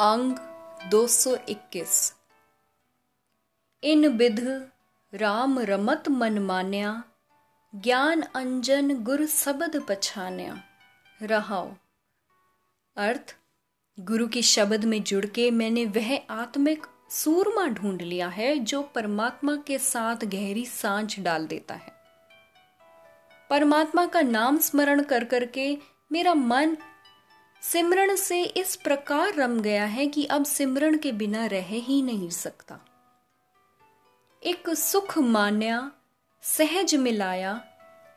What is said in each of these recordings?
अंग 221 इन विध राम रमत मन मान्या, ज्ञान अंजन गुर शब्द पछान्या। रहाओ। अर्थ, गुरु के शब्द में जुड़ के मैंने वह आत्मिक सूरमा ढूंढ लिया है जो परमात्मा के साथ गहरी साँझ डाल देता है। परमात्मा का नाम स्मरण कर करके मेरा मन सिमरण से इस प्रकार रम गया है कि अब सिमरण के बिना रह ही नहीं सकता। एक सुख मान्या, सहज मिलाया,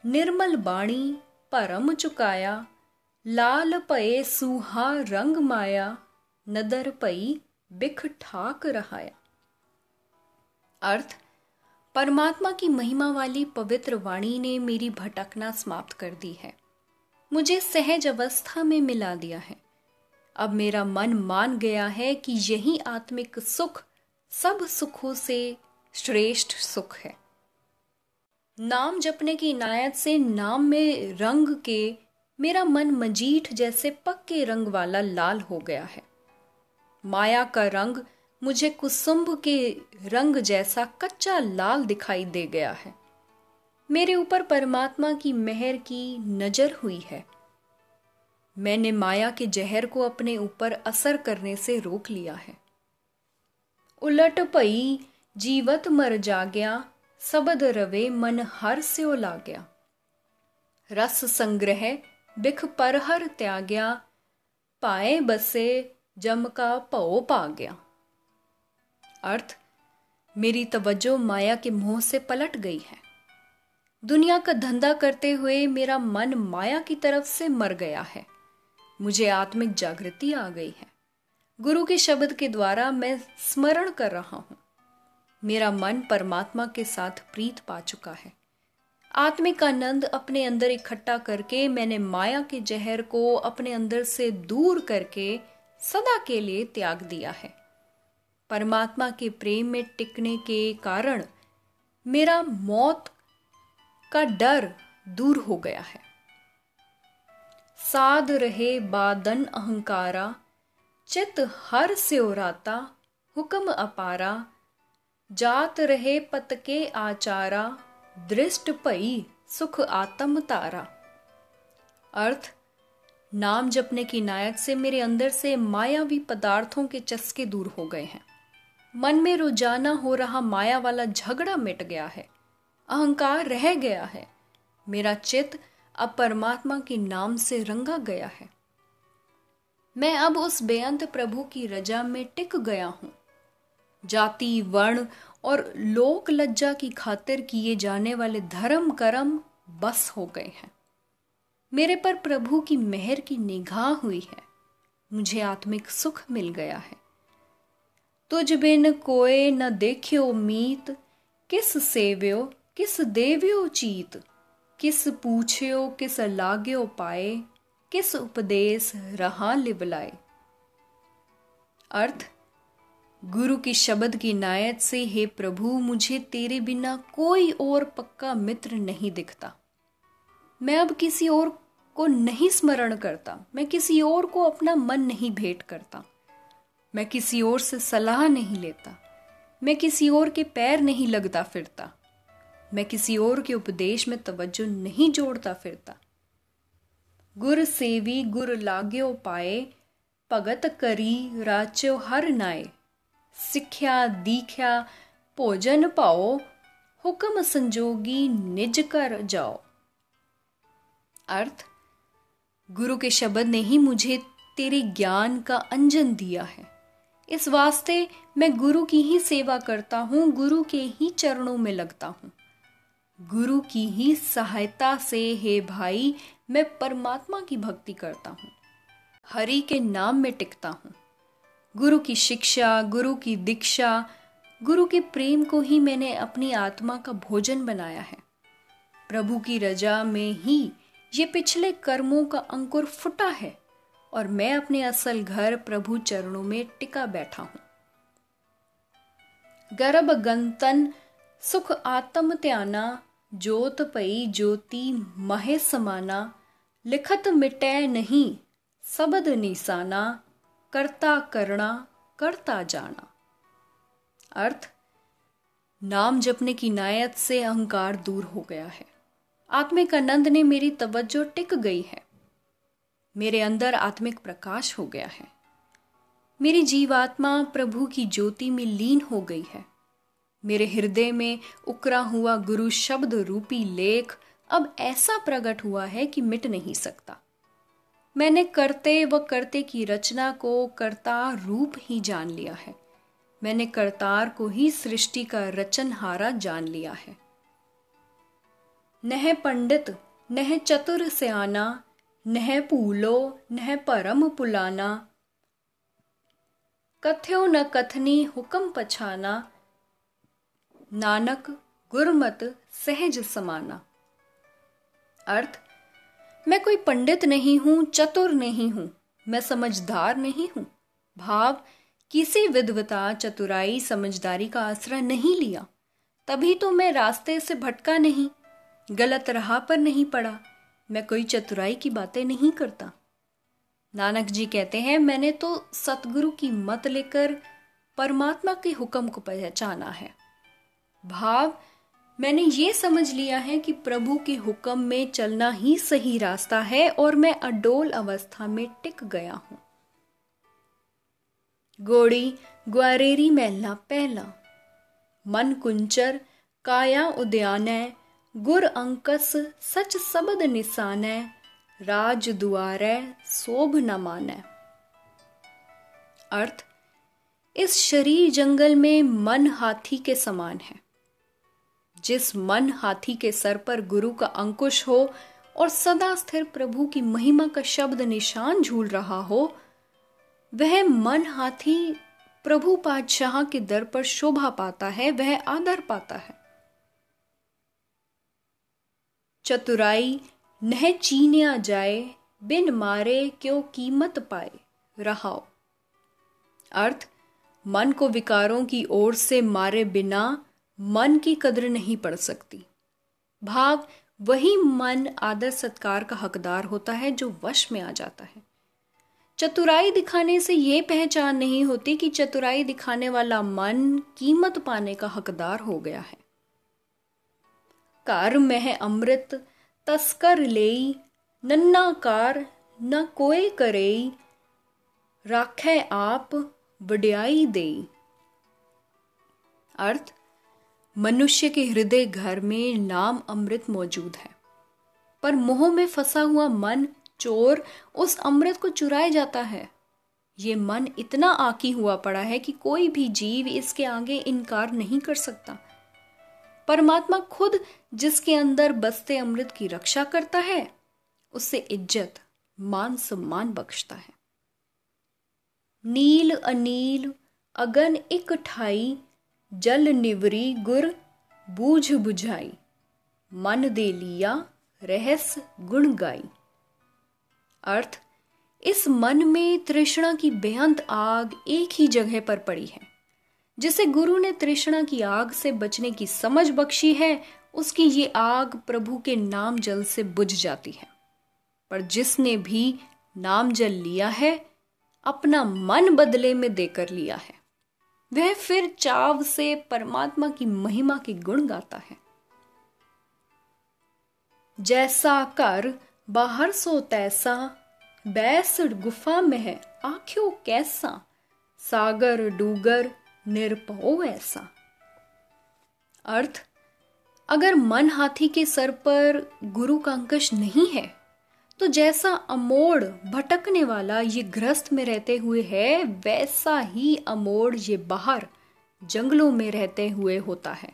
निर्मल बाणी परम चुकाया, लाल पये सुहा रंग माया, नदर पई बिख ठाक रहाया। अर्थ, परमात्मा की महिमा वाली पवित्र वाणी ने मेरी भटकना समाप्त कर दी है। मुझे सहज अवस्था में मिला दिया है। अब मेरा मन मान गया है कि यही आत्मिक सुख सब सुखों से श्रेष्ठ सुख है। नाम जपने की इनायत से नाम में रंग के मेरा मन मजीठ जैसे पक्के रंग वाला लाल हो गया है। माया का रंग मुझे कुसुम्भ के रंग जैसा कच्चा लाल दिखाई दे गया है। मेरे ऊपर परमात्मा की मेहर की नज़र हुई है। मैंने माया के जहर को अपने ऊपर असर करने से रोक लिया है। उलट पई, जीवत मर जा गया सबद रवे मन हर से ला गया रस संग्रह बिख पर हर त्याग्या, पाए बसे जम का पो पा गया अर्थ, मेरी तवज्जो माया के मुँह से पलट गई है। दुनिया का धंधा करते हुए मेरा मन माया की तरफ़ से मर गया है। मुझे आत्मिक जागृति आ गई है। गुरु के शब्द के द्वारा मैं स्मरण कर रहा हूँ। मेरा मन परमात्मा के साथ प्रीत पा चुका है। आत्मिक आनंद अपने अंदर इकट्ठा करके मैंने माया के जहर को अपने अंदर से दूर करके सदा के लिए त्याग दिया है। परमात्मा के प्रेम में टिकने के कारण मेरा मौत का डर दूर हो गया है। साध रहे बादन अहंकारा, चित हर से उराता हुक्म अपारा। जात रहे पतके आचारा, दृष्ट पई सुख आत्म तारा। अर्थ, नाम जपने की नायक से मेरे अंदर से मायावी पदार्थों के चस्के दूर हो गए हैं। मन में रोज़ाना हो रहा माया वाला झगड़ा मिट गया है। अहंकार रह गया है। मेरा चित्त अब परमात्मा के नाम से रंगा गया है। मैं अब उस बेअंत प्रभु की रजा में टिक गया हूँ। जाति, वर्ण और लोक लज्जा की खातिर किए जाने वाले धर्म कर्म बस हो गए हैं। मेरे पर प्रभु की मेहर की निगाह हुई है। मुझे आत्मिक सुख मिल गया है। तुझ बिन कोय न देखियो मीत, किस सेव्यो किस देव्यो चीत, किस पूछ्यो किस लाग्यो पाए, किस उपदेश रहा लिबलाए। अर्थ, गुरु की शब्द की नायत से हे प्रभु, मुझे तेरे बिना कोई और पक्का मित्र नहीं दिखता। मैं अब किसी और को नहीं स्मरण करता, मैं किसी और को अपना मन नहीं भेंट करता। मैं किसी और से सलाह नहीं लेता, मैं किसी और के पैर नहीं लगता फिरता। मैं किसी और के उपदेश में तवज्जो नहीं जोड़ता फिरता। गुर सेवी गुर लाग्यो पाए, भगत करी राच्यो हर नाए। सिख्या दीख्या भोजन पाओ, हुक्म संजोगी निज कर जाओ। अर्थ, गुरु के शब्द ने ही मुझे तेरे ज्ञान का अंजन दिया है। इस वास्ते मैं गुरु की ही सेवा करता हूँ, गुरु के ही चरणों में लगता हूँ। गुरु की ही सहायता से, हे भाई, मैं परमात्मा की भक्ति करता हूँ, हरि के नाम में टिकता हूँ। गुरु की शिक्षा, गुरु की दीक्षा, गुरु के प्रेम को ही मैंने अपनी आत्मा का भोजन बनाया है। प्रभु की रजा में ही ये पिछले कर्मों का अंकुर फुटा है और मैं अपने असल घर प्रभु चरणों में टिका बैठा हूँ। गर्भ गंतन, सुख आत्म त्याना जोत पई ज्योति महे समाना लिखत मिटै नहीं सबद निशाना करता करना करता जाना अर्थ नाम जपने की नायत से अहंकार दूर हो गया है आत्मिक आनंद ने मेरी तवज्जो टिक गई है मेरे अंदर आत्मिक प्रकाश हो गया है मेरी जीवात्मा प्रभु की ज्योति में लीन हो गई है मेरे हृदय में उकरा हुआ गुरु शब्द रूपी लेख अब ऐसा प्रकट हुआ है कि मिट नहीं सकता। मैंने करते व करते की रचना को करतार रूप ही जान लिया है। मैंने करतार को ही सृष्टि का रचनहारा जान लिया है। नह पंडित, नह चतुर से आना नह पूलो नह परम पुलाना। कथ्यो न कथनी हुक्म पछाना नानक, गुरमत, सहज समाना। अर्थ, मैं कोई पंडित नहीं हूँ, चतुर नहीं हूँ, मैं समझदार नहीं हूँ। भाव, किसी विद्वता, चतुराई, समझदारी का आसरा नहीं लिया। तभी तो मैं रास्ते से भटका नहीं, गलत राह पर नहीं पड़ा, मैं कोई चतुराई की बातें नहीं करता। नानक जी कहते हैं, मैंने तो सतगुरु की मत लेकर परमात्मा के हुक्म को पहचाना है। भाव, मैंने ये समझ लिया है कि प्रभु के हुक्म में चलना ही सही रास्ता है और मैं अडोल अवस्था में टिक गया हूँ। गोड़ी, ग्वारेरी महला पहला। मन कुंचर, काया उद्यान गुर अंकस, सच सबद निशान राज दुआर शोभ न मान अर्थ, इस शरीर जंगल में मन हाथी के समान है। जिस मन हाथी के सर पर गुरु का अंकुश हो और सदा स्थिर प्रभु की महिमा का शब्द निशान झूल रहा हो, वह मन हाथी प्रभु पातशाह के दर पर शोभा पाता है, वह आदर पाता है। चतुराई, नह चीनिया जाए, बिन मारे क्यों कीमत पाए, रहाओ। अर्थ, मन को विकारों की ओर से मारे बिना मन की कदर नहीं पड़ सकती। भाव वही मन आदर सत्कार का हकदार होता है जो वश में आ जाता है। चतुराई दिखाने से यह पहचान नहीं होती कि चतुराई दिखाने वाला मन कीमत पाने का हकदार हो गया है। कार में अमृत, तस्कर ले नन्ना कार, न कोई करे राखे आप वड्याई दे अर्थ मनुष्य के हृदय घर में नाम अमृत मौजूद है। पर मोह में फंसा हुआ मन, चोर, उस अमृत को चुराए जाता है। ये मन इतना आकी हुआ पड़ा है कि कोई भी जीव इसके आगे इनकार नहीं कर सकता। परमात्मा खुद जिसके अंदर बसते अमृत की रक्षा करता है, उससे इज़्ज़त, मान सम्मान बख्शता है। नील अनील, अगन इकठाई जल निवरी गुर बूझ बुझाई। मन दे लिया रहस गुण गाई। अर्थ, इस मन में तृष्णा की बेअंत आग एक ही जगह पर पड़ी है, जिसे गुरु ने तृष्णा की आग से बचने की समझ बख्शी है, उसकी ये आग प्रभु के नाम जल से बुझ जाती है। पर जिसने भी नाम जल लिया है, अपना मन बदले में देकर लिया है। वह फिर चाव से परमात्मा की महिमा के गुण गाता है। जैसा कर, बाहर सो तैसा, बैस गुफा में है आख्यो कैसा, सागर डूगर निरपो ऐसा। अर्थ, अगर मन हाथी के सर पर गुरु का अंकश नहीं है तो जैसा अमोड़ भटकने वाला ये ग्रस्त में रहते हुए है, वैसा ही अमोड़ ये बाहर जंगलों में रहते हुए होता है।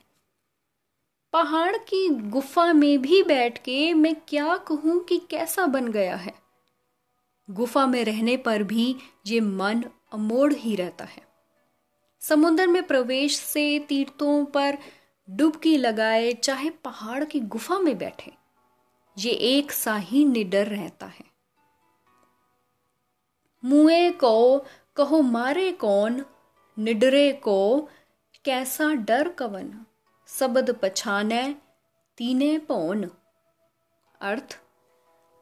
पहाड़ की गुफा में भी बैठ के मैं क्या कहूँ कि कैसा बन गया है। गुफा में रहने पर भी ये मन अमोड़ ही रहता है। समुद्र में प्रवेश से तीर्थों पर डुबकी लगाए चाहे पहाड़ की गुफा में बैठे। ये एक सा ही निडर रहता है। मुए को कहो, मारे कौन? निडरे को कैसा डर कवन? सबद पछाने, तीने पौन। अर्थ,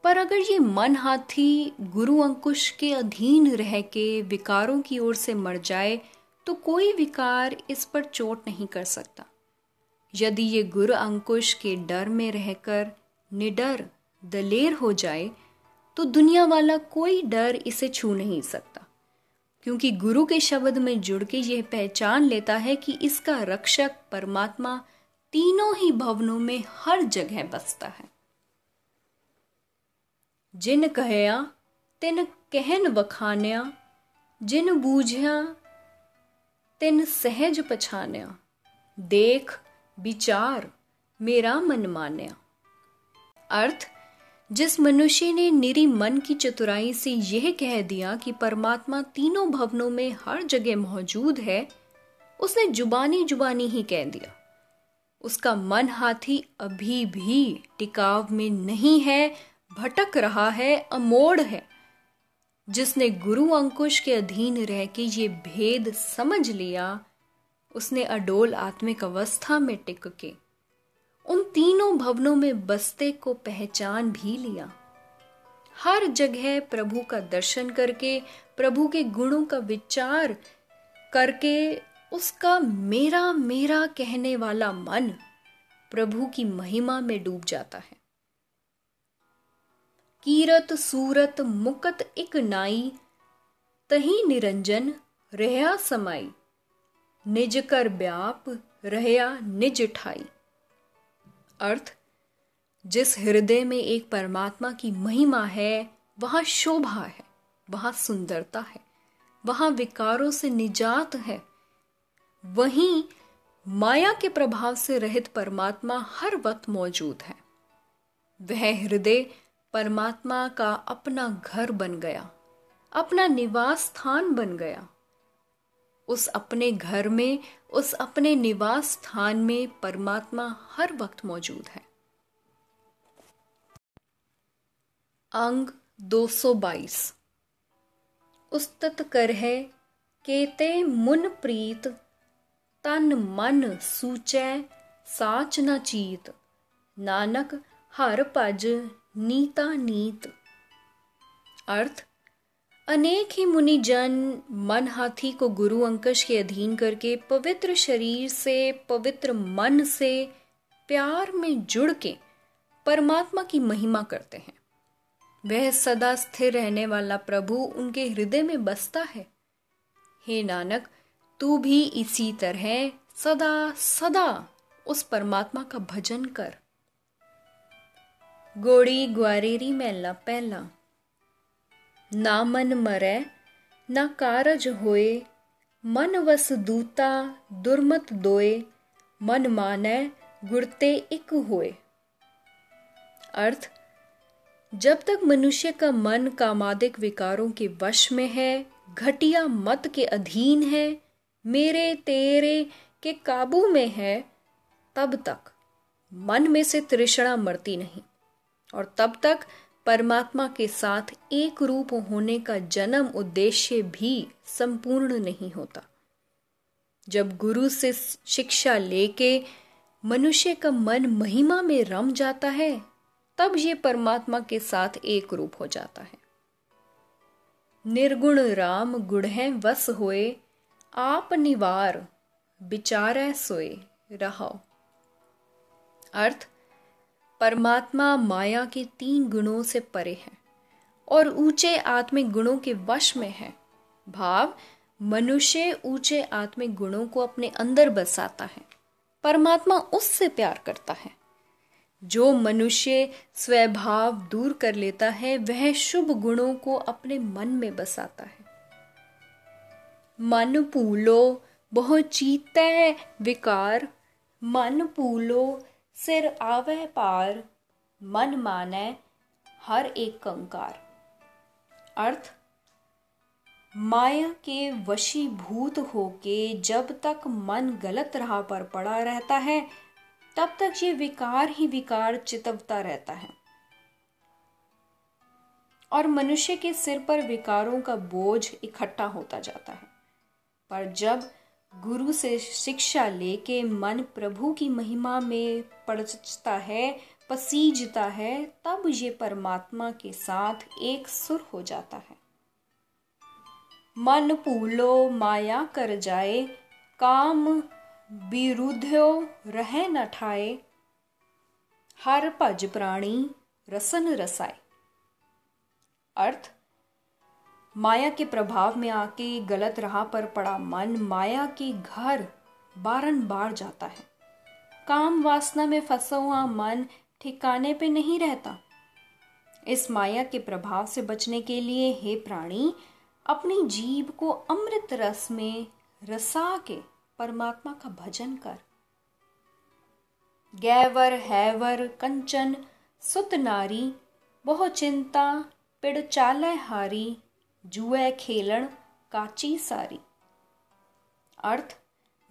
पर अगर ये मन हाथी गुरु अंकुश के अधीन रह के विकारों की ओर से मर जाए तो कोई विकार इस पर चोट नहीं कर सकता। यदि ये गुरु अंकुश के डर में रहकर निडर, दलेर हो जाए तो दुनिया वाला कोई डर इसे छू नहीं सकता। क्योंकि गुरु के शब्द में जुड़ के यह पहचान लेता है कि इसका रक्षक परमात्मा तीनों ही भवनों में हर जगह बसता है। जिन कहया, तिन कहन बखान्या जिन बूझया, तिन सहज पछान्या। देख, विचार, मेरा मन मान्या। अर्थ, जिस मनुष्य ने निरी मन की चतुराई से यह कह दिया कि परमात्मा तीनों भवनों में हर जगह मौजूद है, उसने जुबानी जुबानी ही कह दिया। उसका मन हाथी अभी भी टिकाव में नहीं है, भटक रहा है, अमोड़ है। जिसने गुरु अंकुश के अधीन रह के ये भेद समझ लिया, उसने अडोल आत्मिक अवस्था में टिक के उन तीनों भवनों में बसते को पहचान भी लिया। हर जगह प्रभु का दर्शन करके, प्रभु के गुणों का विचार करके, उसका मेरा मेरा कहने वाला मन प्रभु की महिमा में डूब जाता है। कीरत सूरत मुकत इक नाई, तही निरंजन रहया समाई। निज कर व्याप रहया निज ठाई। अर्थ, जिस हृदय में एक परमात्मा की महिमा है, वहाँ शोभा है, वहाँ सुंदरता है, वहाँ विकारों से निजात है। वहीं माया के प्रभाव से रहित परमात्मा हर वक्त मौजूद है। वह हृदय परमात्मा का अपना घर बन गया, अपना निवास स्थान बन गया। उस अपने घर में, उस अपने निवास स्थान में परमात्मा हर वक्त मौजूद है। अंग 222 उस्तत कर है, केते मुन प्रीत, तन मन सूचै, साच न चीत, नानक हर पज नीता नीत। अर्थ अनेक ही मुनि जन मन हाथी को गुरु अंकश के अधीन करके पवित्र शरीर से, पवित्र मन से प्यार में जुड़ के परमात्मा की महिमा करते हैं। वह सदा स्थिर रहने वाला प्रभु उनके हृदय में बसता है। हे नानक, तू भी इसी तरह सदा सदा उस परमात्मा का भजन कर। गोड़ी ग्वारेरी मैला पहला ना मन मरै, ना कारज होए। मन वस दूता, दुर्मत दोए। मन मानै गुरते इक होए। अर्थ, जब तक मनुष्य का मन कामादिक विकारों के वश में है, घटिया मत के अधीन है, मेरे, तेरे के काबू में है, तब तक मन में से तृष्णा मरती नहीं। और तब तक परमात्मा के साथ एक रूप होने का जन्म उद्देश्य भी संपूर्ण नहीं होता। जब गुरु से शिक्षा लेके मनुष्य का मन महिमा में रम जाता है, तब ये परमात्मा के साथ एक रूप हो जाता है। निर्गुण राम गुढ़ वस होए, आप निवार, बिचार सोए रहो अर्थ परमात्मा माया के तीन गुणों से परे है और ऊँचे आत्मिक गुणों के वश में है। भाव, मनुष्य ऊँचे आत्मिक गुणों को अपने अंदर बसाता है। परमात्मा उससे प्यार करता है। जो मनुष्य स्वभाव दूर कर लेता है, वह शुभ गुणों को अपने मन में बसाता है। मन पूलो बहु चीत विकार। मन पूलो सिर आवे पार, मन माने हर एक कंकार। अर्थ, माया के वशीभूत होके जब तक मन गलत राह पर पड़ा रहता है, तब तक ये विकार ही विकार चितवता रहता है। और मनुष्य के सिर पर विकारों का बोझ इकट्ठा होता जाता है। पर जब गुरु से शिक्षा लेके मन प्रभु की महिमा में पड़ता है, पसीजता है, तब ये परमात्मा के साथ एक सुर हो जाता है। मन पूलो माया कर जाए, काम विरुद्धो रह न ठाए। हर भज प्राणी रसन रसाए। अर्थ माया के प्रभाव में आके गलत राह पर पड़ा मन माया के घर बारंबार जाता है। काम वासना में फंसा हुआ मन ठिकाने पे नहीं रहता। इस माया के प्रभाव से बचने के लिए हे प्राणी, अपनी जीव को अमृत रस में रसा के परमात्मा का भजन कर। गैवर, हैवर, कंचन, सुत नारी बहु चिंता, पिड़ हारी जुए खेलन काची सारी। अर्थ,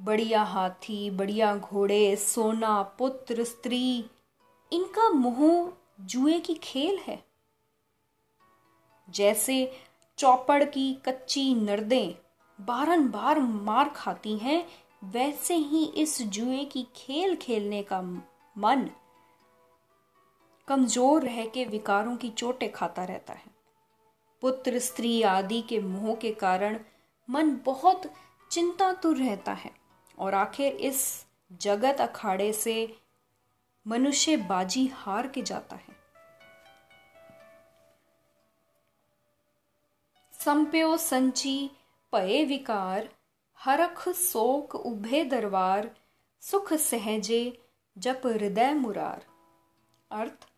बढ़िया हाथी, बढ़िया घोड़े, सोना, पुत्र, स्त्री, इनका मोह जुए की खेल है। जैसे चौपड़ की कच्ची नर्दें बारंबार मार खाती हैं, वैसे ही इस जुए की खेल खेलने का मन कमज़ोर रह के विकारों की चोटें खाता रहता है। पुत्र, स्त्री आदि के मोह के कारण मन बहुत चिंतातुर रहता है और आखिर इस जगत अखाड़े से मनुष्य बाजी हार के जाता है। संप्यो संची पये विकार, हरख शोक उभे दरबार सुख सहजे जप हृदय मुरार। अर्थ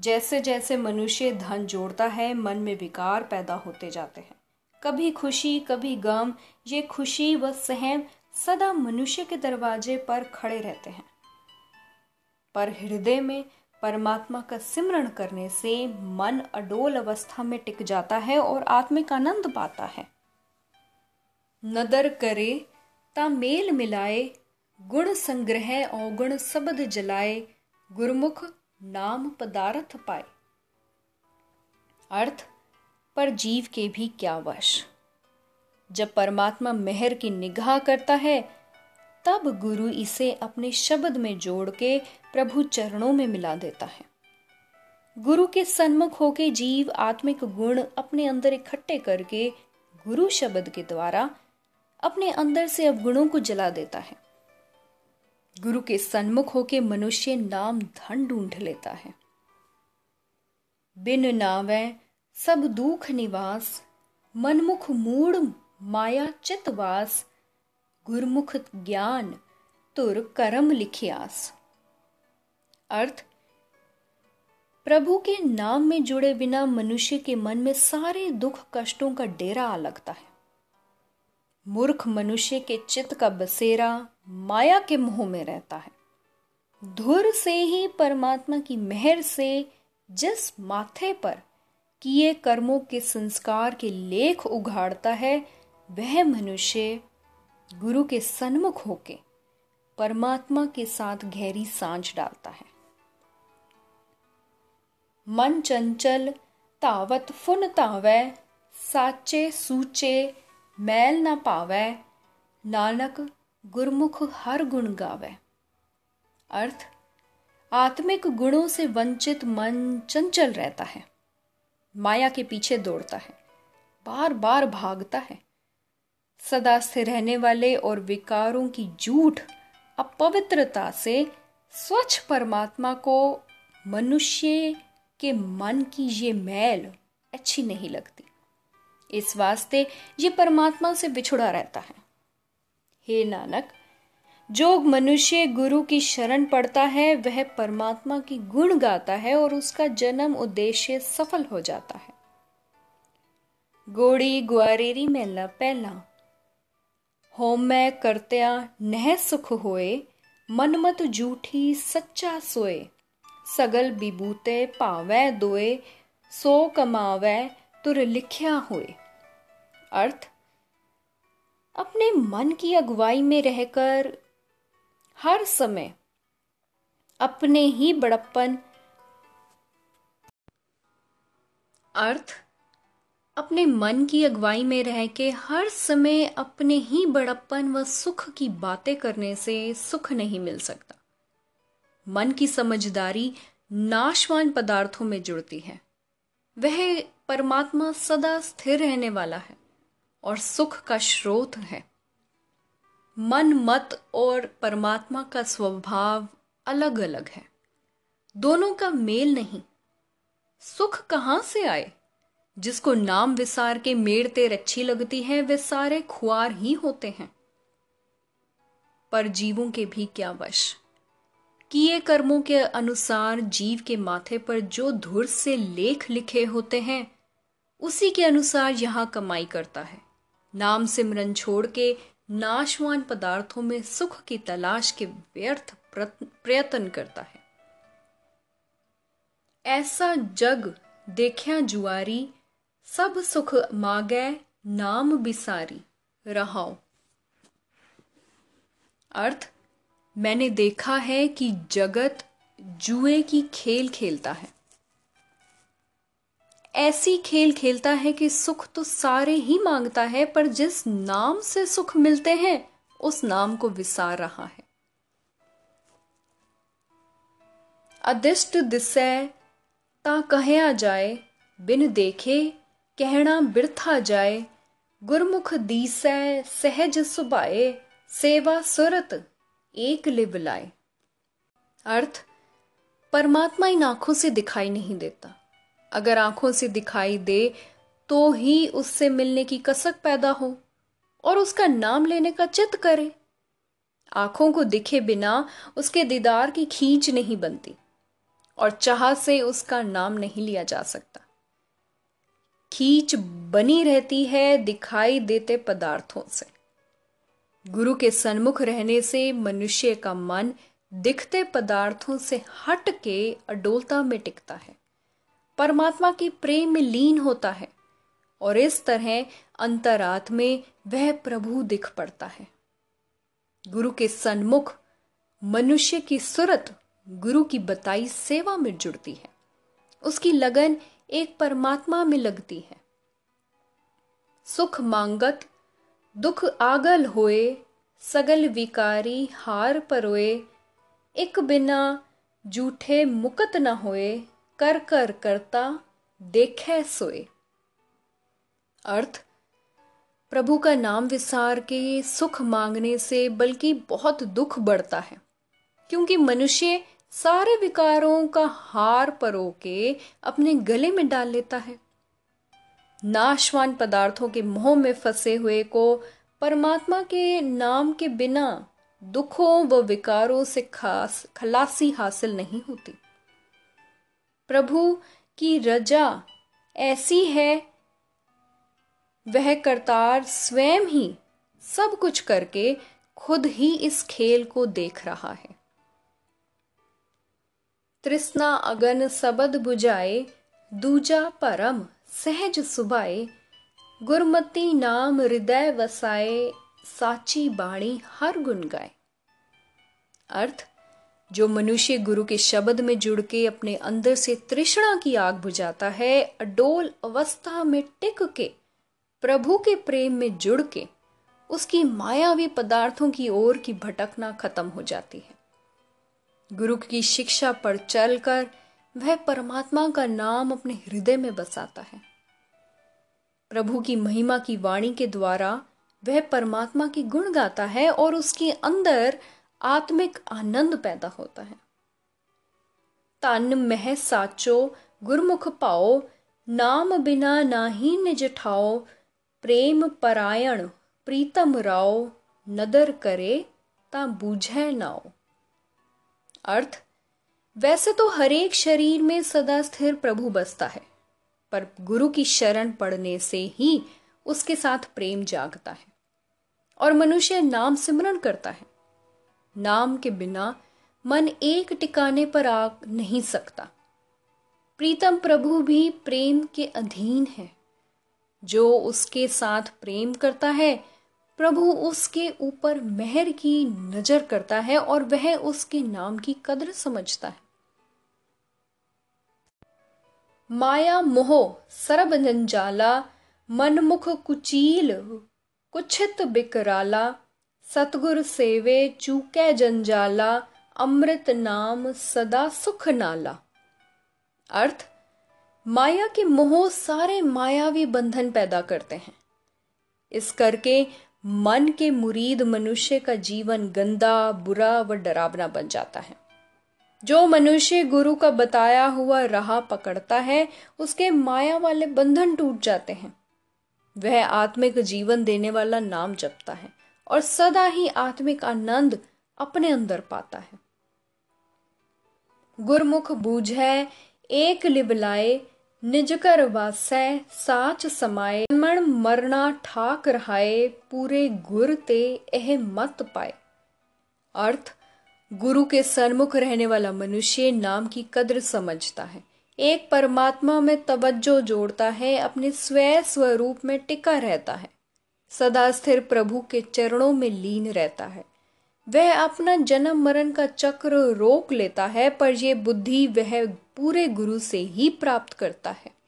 जैसे जैसे मनुष्य धन जोड़ता है, मन में विकार पैदा होते जाते हैं। कभी खुशी, कभी गम, ये खुशी व सहम सदा मनुष्य के दरवाजे पर खड़े रहते हैं। पर हृदय में परमात्मा का सिमरण करने से मन अडोल अवस्था में टिक जाता है और आत्मिक आनंद पाता है। नदर करे, ता मेल मिलाए, गुण संग्रह और गुण शब्द जलाए, गुरमुख नाम पदार्थ पाए। अर्थ, पर जीव के भी क्या वश। जब परमात्मा मेहर की निगाह करता है, तब गुरु इसे अपने शब्द में जोड़ के प्रभु चरणों में मिला देता है। गुरु के सन्मुख होके जीव आत्मिक गुण अपने अंदर इकट्ठे करके गुरु शब्द के द्वारा अपने अंदर से अवगुणों को जला देता है। गुरु के सन्मुख होके मनुष्य नाम धन ढूंढ लेता है। बिन नावे सब दुख निवास, मनमुख मूड माया चितवास गुरमुख ज्ञान तुर कर्म लिखियास। अर्थ, प्रभु के नाम में जुड़े बिना मनुष्य के मन में सारे दुख कष्टों का डेरा आ लगता है। मूर्ख मनुष्य के चित्त का बसेरा माया के मुँह में रहता है। धुर से ही परमात्मा की मेहर से जिस माथे पर किए कर्मों के संस्कार के लेख उघाड़ता है, वह मनुष्य गुरु के सन्मुख होके परमात्मा के साथ गहरी साँझ डालता है। मन चंचल, तावत फुन तावै, साचे सूचे मैल न पावै नानक गुरमुख हर गुण गावे अर्थ आत्मिक गुणों से वंचित मन चंचल रहता है माया के पीछे दौड़ता है बार बार भागता है सदा स्थिर रहने वाले और विकारों की झूठ अपवित्रता से स्वच्छ परमात्मा को मनुष्य के मन की ये मैल अच्छी नहीं लगती इस वास्ते ये परमात्मा से बिछुड़ा रहता है। हे नानक, जो मनुष्य गुरु की शरण पड़ता है, वह परमात्मा की गुण गाता है और उसका जन्म उद्देश्य सफल हो जाता है। गोड़ी ग्वारेरी मेला पहला होमै करत्या नह सुख होए मनमत जूठी सच्चा सोए, सगल बिबूते पावै दोए, सो कमावै तुर लिखिया होए। अर्थ, अपने मन की अगुवाई में रहकर हर समय अपने ही बड़प्पन। अर्थ, अपने मन की अगुवाई में रह के हर समय अपने ही बड़प्पन व सुख की बातें करने से सुख नहीं मिल सकता। मन की समझदारी नाशवान पदार्थों में जुड़ती है। वह परमात्मा सदा स्थिर रहने वाला है। और सुख का स्रोत है। मन मत और परमात्मा का स्वभाव अलग अलग है। दोनों का मेल नहीं। सुख कहाँ से आए? जिसको नाम विसार के मेड़ते अच्छी लगती है, वे सारे खुआर ही होते हैं। पर जीवों के भी क्या वश? किए कर्मों के अनुसार जीव के माथे पर जो धुर से लेख लिखे होते हैं, उसी के अनुसार यहाँ कमाई करता है। नाम सिमरन छोड़ के नाशवान पदार्थों में सुख की तलाश के व्यर्थ प्रयत्न करता है। ऐसा जग, देख्या जुआरी, सब सुख मागे नाम बिसारी, रहाओ। अर्थ, मैंने देखा है कि जगत जुए की खेल खेलता है। ऐसी खेल खेलता है कि सुख तो सारे ही माँगता है, पर जिस नाम से सुख मिलते हैं, उस नाम को विसार रहा है। अदिष्ट दिशय ता कह जाए, बिन देखे कहना बिरथा जाए। गुरमुख दीसै, सहज सुभाए, सेवा सुरत, एक लिव लाए। अर्थ, परमात्मा इन आँखों से दिखाई नहीं देता। अगर आँखों से दिखाई दे तो ही उससे मिलने की कसक पैदा हो और उसका नाम लेने का चित करे। आँखों को दिखे बिना उसके दीदार की खींच नहीं बनती और चाह से उसका नाम नहीं लिया जा सकता। खींच बनी रहती है दिखाई देते पदार्थों से। गुरु के सन्मुख रहने से मनुष्य का मन दिखते पदार्थों से हट के अडोलता में टिकता है। परमात्मा के प्रेम में लीन होता है और इस तरह अंतरात में वह प्रभु दिख पड़ता है। गुरु के सन्मुख मनुष्य की सुरत गुरु की बताई सेवा में जुड़ती है। उसकी लगन एक परमात्मा में लगती है। सुख मांगत, दुख आगल होए, सगल विकारी हार परोए, एक बिना जूठे मुकत न होए कर कर करता देखे सोए। अर्थ, प्रभु का नाम विसार के सुख मांगने से बल्कि बहुत दुख बढ़ता है, क्योंकि मनुष्य सारे विकारों का हार परो के अपने गले में डाल लेता है। नाशवान पदार्थों के मोह में फंसे हुए को परमात्मा के नाम के बिना दुखों व विकारों से खास, खलासी हासिल नहीं होती। प्रभु की रजा ऐसी है, वह करतार स्वयं ही सब कुछ करके खुद ही इस खेल को देख रहा है। तृष्णा अगन सबद बुझाए, दूजा परम सहज सुबाए गुरमती नाम हृदय वसाए, साची बाणी हर गुण गाए। अर्थ जो मनुष्य गुरु के शब्द में जुड़ के अपने अंदर से तृष्णा की आग बुझाता है, अडोल अवस्था में टिक के, प्रभु के प्रेम में जुड़ के, उसकी मायावी पदार्थों की ओर की भटकना खत्म हो जाती है। गुरु की शिक्षा पर चलकर वह परमात्मा का नाम अपने हृदय में बसाता है। प्रभु की महिमा की वाणी के द्वारा वह परमात्मा की गुण गाता है और उसके अंदर आत्मिक आनंद पैदा होता है। तन, मह, साचो, गुरमुख पाओ, नाम बिना नाही निज ठाओ, प्रेम परायण, प्रीतम राओ, नदर करे ता बूझे नाओ। अर्थ, वैसे तो हरेक शरीर में सदा स्थिर प्रभु बसता है, पर गुरु की शरण पड़ने से ही उसके साथ प्रेम जागता है और मनुष्य नाम सिमरण करता है। नाम के बिना मन एक टिकाने पर आ नहीं सकता। प्रीतम प्रभु भी प्रेम के अधीन है। जो उसके साथ प्रेम करता है, प्रभु उसके ऊपर मेहर की नज़र करता है और वह उसके नाम की कदर समझता है। माया मोह सरब जंजाला मनमुख कुचील, कुछित बिकराला सतगुर सेवे चूके जंजाला, अमृत नाम सदा सुख नाला। अर्थ, माया के मोह सारे मायावी बंधन पैदा करते हैं। इस करके मन के मुरीद मनुष्य का जीवन गंदा, बुरा व डरावना बन जाता है। जो मनुष्य गुरु का बताया हुआ राह पकड़ता है, उसके माया वाले बंधन टूट जाते हैं। वह आत्मिक जीवन देने वाला नाम जपता है। और सदा ही आत्मिक आनंद अपने अंदर पाता है। गुरमुख बूझ है एक लिबलाए निज कर वासै, साच समाए मण मरना ठाक रहाए, पूरे गुर ते एह मत पाए। अर्थ, गुरु के सन्मुख रहने वाला मनुष्य नाम की कद्र समझता है। एक परमात्मा में तवज्जो जोड़ता है, अपने स्वयं स्वरूप में टिका रहता है। सदा स्थिर प्रभु के चरणों में लीन रहता है। वह अपना जन्म मरण का चक्र रोक लेता है, पर यह बुद्धि वह पूरे गुरु से ही प्राप्त करता है।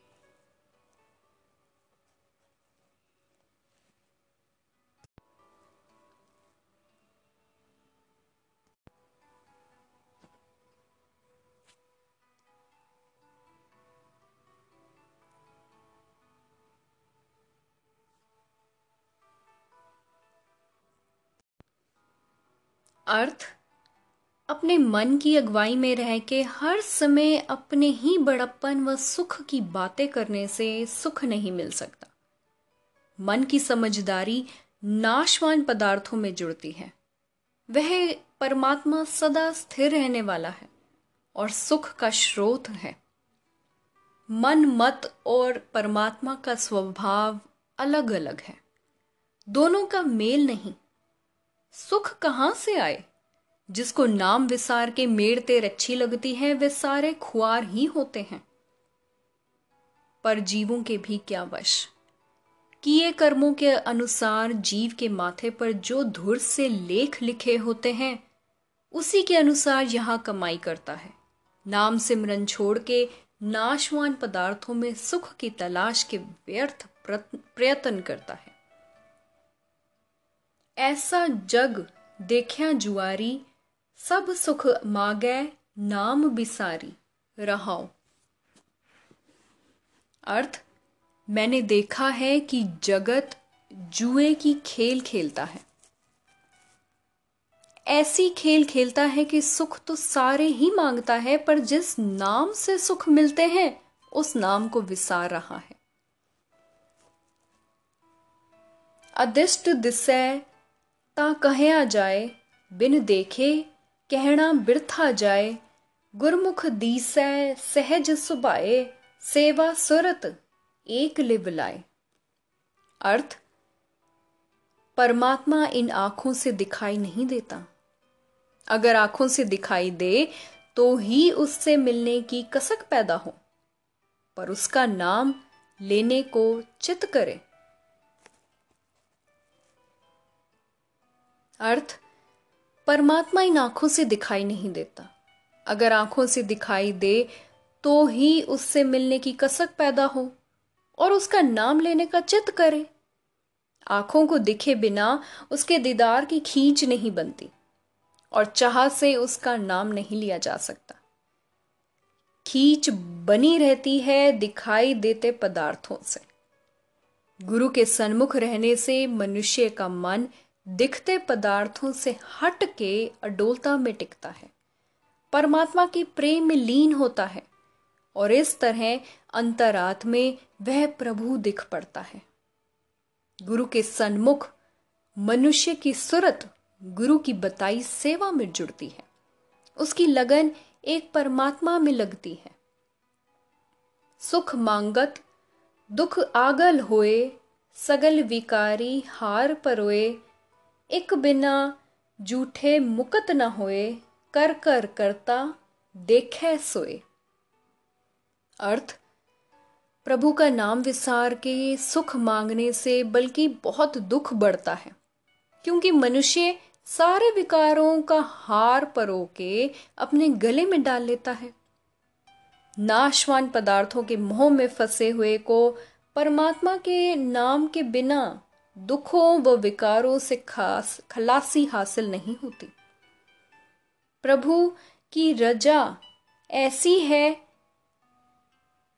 अर्थ अपने मन की अगुवाई में रह के हर समय अपने ही बड़प्पन व सुख की बातें करने से सुख नहीं मिल सकता। मन की समझदारी नाशवान पदार्थों में जुड़ती है। वह परमात्मा सदा स्थिर रहने वाला है और सुख का स्रोत है। मन मत और परमात्मा का स्वभाव अलग अलग है। दोनों का मेल नहीं सुख कहाँ से आए? जिसको नाम विसार के मेड़ते अच्छी लगती है, वे सारे खुआर ही होते हैं। पर जीवों के भी क्या वश? किए कर्मों के अनुसार जीव के माथे पर जो धुर से लेख लिखे होते हैं, उसी के अनुसार यहाँ कमाई करता है। नाम सिमरन छोड़ के नाशवान पदार्थों में सुख की तलाश के व्यर्थ प्रयत्न करता है। ऐसा जग देखा जुआरी, सब सुख मागे नाम बिसारी, रहाओ। अर्थ, मैंने देखा है कि जगत जुए की खेल खेलता है। ऐसी खेल खेलता है कि सुख तो सारे ही माँगता है, पर जिस नाम से सुख मिलते हैं, उस नाम को विसार रहा है। अदिष्ट दिशा ता कह जाए बिन देखे कहना बिरथा जाए गुरमुख दीसै सहज सुभाए सेवा सुरत एक लिब लाए अर्थ परमात्मा इन आँखों से दिखाई नहीं देता अगर आँखों से दिखाई दे तो ही उससे मिलने की कसक पैदा हो पर उसका नाम लेने को चित करे अर्थ, परमात्मा इन आँखों से दिखाई नहीं देता। अगर आँखों से दिखाई दे तो ही उससे मिलने की कसक पैदा हो और उसका नाम लेने का चित करे। आँखों को दिखे बिना उसके दीदार की खींच नहीं बनती और चाह से उसका नाम नहीं लिया जा सकता। खींच बनी रहती है दिखाई देते पदार्थों से। गुरु के सन्मुख रहने से मनुष्य का मन दिखते पदार्थों से हट के अडोलता में टिकता है। परमात्मा की प्रेम में लीन होता है और इस तरह अंतरात में वह प्रभु दिख पड़ता है। गुरु के सन्मुख, मनुष्य की सुरत गुरु की बताई सेवा में जुड़ती है। उसकी लगन एक परमात्मा में लगती है। सुख मांगत, दुख आगल होए, सगल विकारी हार परोए एक बिना जूठे मुकत न होए कर कर करता देखे सोए अर्थ प्रभु का नाम विसार के सुख मांगने से बल्कि बहुत दुख बढ़ता है क्योंकि मनुष्य सारे विकारों का हार परो के अपने गले में डाल लेता है नाशवान पदार्थों के मोह में फंसे हुए को परमात्मा के नाम के बिना दुखों व विकारों से खास, खलासी हासिल नहीं होती। प्रभु की रजा ऐसी है,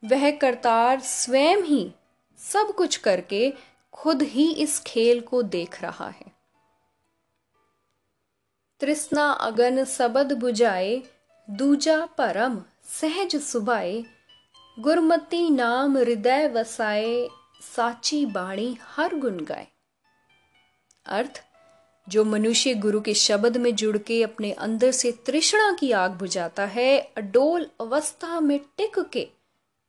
वह करतार स्वयं ही सब कुछ करके खुद ही इस खेल को देख रहा है। तृष्णा अगन सबद बुझाए, दूजा परम सहज सुभाए, गुरमती नाम हृदय वसाए साची बाणी हर गुण गाए। अर्थ, जो मनुष्य गुरु के शब्द में जुड़ के अपने अंदर से तृष्णा की आग बुझाता है, अडोल अवस्था में टिक के,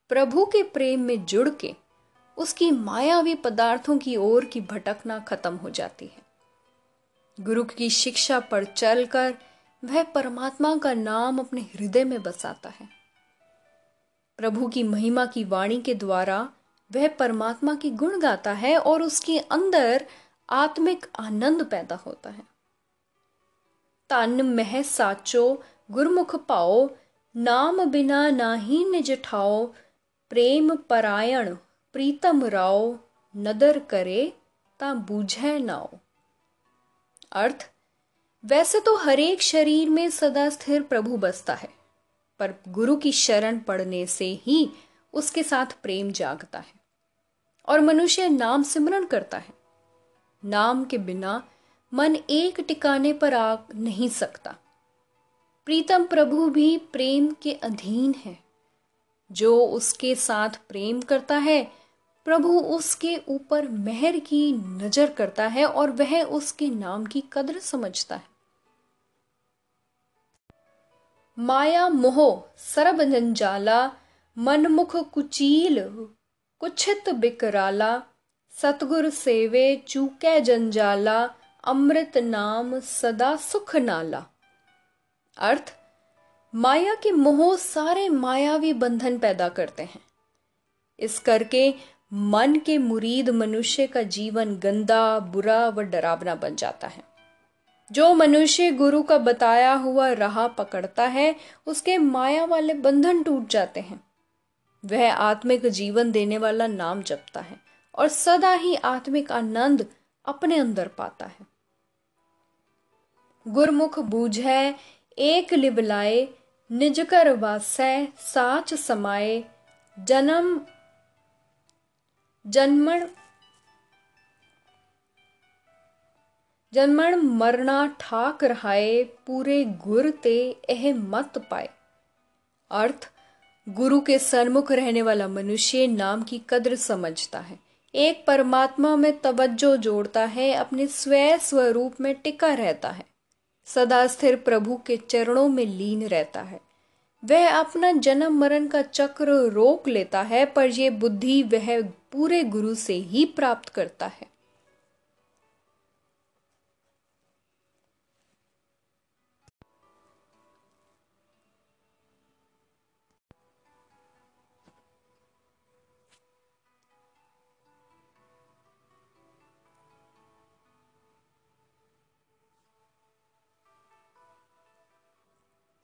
प्रभु के प्रेम में जुड़ के, उसकी मायावी पदार्थों की ओर की भटकना खत्म हो जाती है। गुरु की शिक्षा पर चलकर वह परमात्मा का नाम अपने हृदय में बसाता है। प्रभु की महिमा की वाणी के द्वारा वह परमात्मा की गुण गाता है और उसके अंदर आत्मिक आनंद पैदा होता है। तन मह साचो, गुरमुख पाओ, नाम बिना नाही निज ठाओ, प्रेम परायण प्रीतम राओ, नदर करे ता बूझे नाओ। अर्थ, वैसे तो हरेक शरीर में सदा स्थिर प्रभु बसता है, पर गुरु की शरण पड़ने से ही उसके साथ प्रेम जागता है। और मनुष्य नाम सिमरण करता है। नाम के बिना मन एक टिकाने पर आ नहीं सकता। प्रीतम प्रभु भी प्रेम के अधीन है। जो उसके साथ प्रेम करता है, प्रभु उसके ऊपर मेहर की नज़र करता है और वह उसके नाम की कदर समझता है। माया मोह सरब जंजाला मनमुख कुचील कुछित बिकराला, सतगुर सेवे चूके जंजाला, अमृत नाम सदा सुख नाला। अर्थ, माया के मोह सारे मायावी बंधन पैदा करते हैं। इस करके मन के मुरीद मनुष्य का जीवन गंदा, बुरा व डरावना बन जाता है। जो मनुष्य गुरु का बताया हुआ राह पकड़ता है, उसके माया वाले बंधन टूट जाते हैं। वह आत्मिक जीवन देने वाला नाम जपता है और सदा ही आत्मिक आनंद अपने अंदर पाता है। गुरमुख बूझ है एक लिबलाए निज कर वासै, साच समाए, जन्म, जन्मण जन्मण मरना ठाक रहाए, पूरे गुर ते एह मत पाए। अर्थ गुरु के सन्मुख रहने वाला मनुष्य नाम की कद्र समझता है। एक परमात्मा में तवज्जो जोड़ता है, अपने स्वय स्वरूप में टिका रहता है। सदा स्थिर प्रभु के चरणों में लीन रहता है। वह अपना जन्म मरण का चक्र रोक लेता है, पर यह बुद्धि वह पूरे गुरु से ही प्राप्त करता है।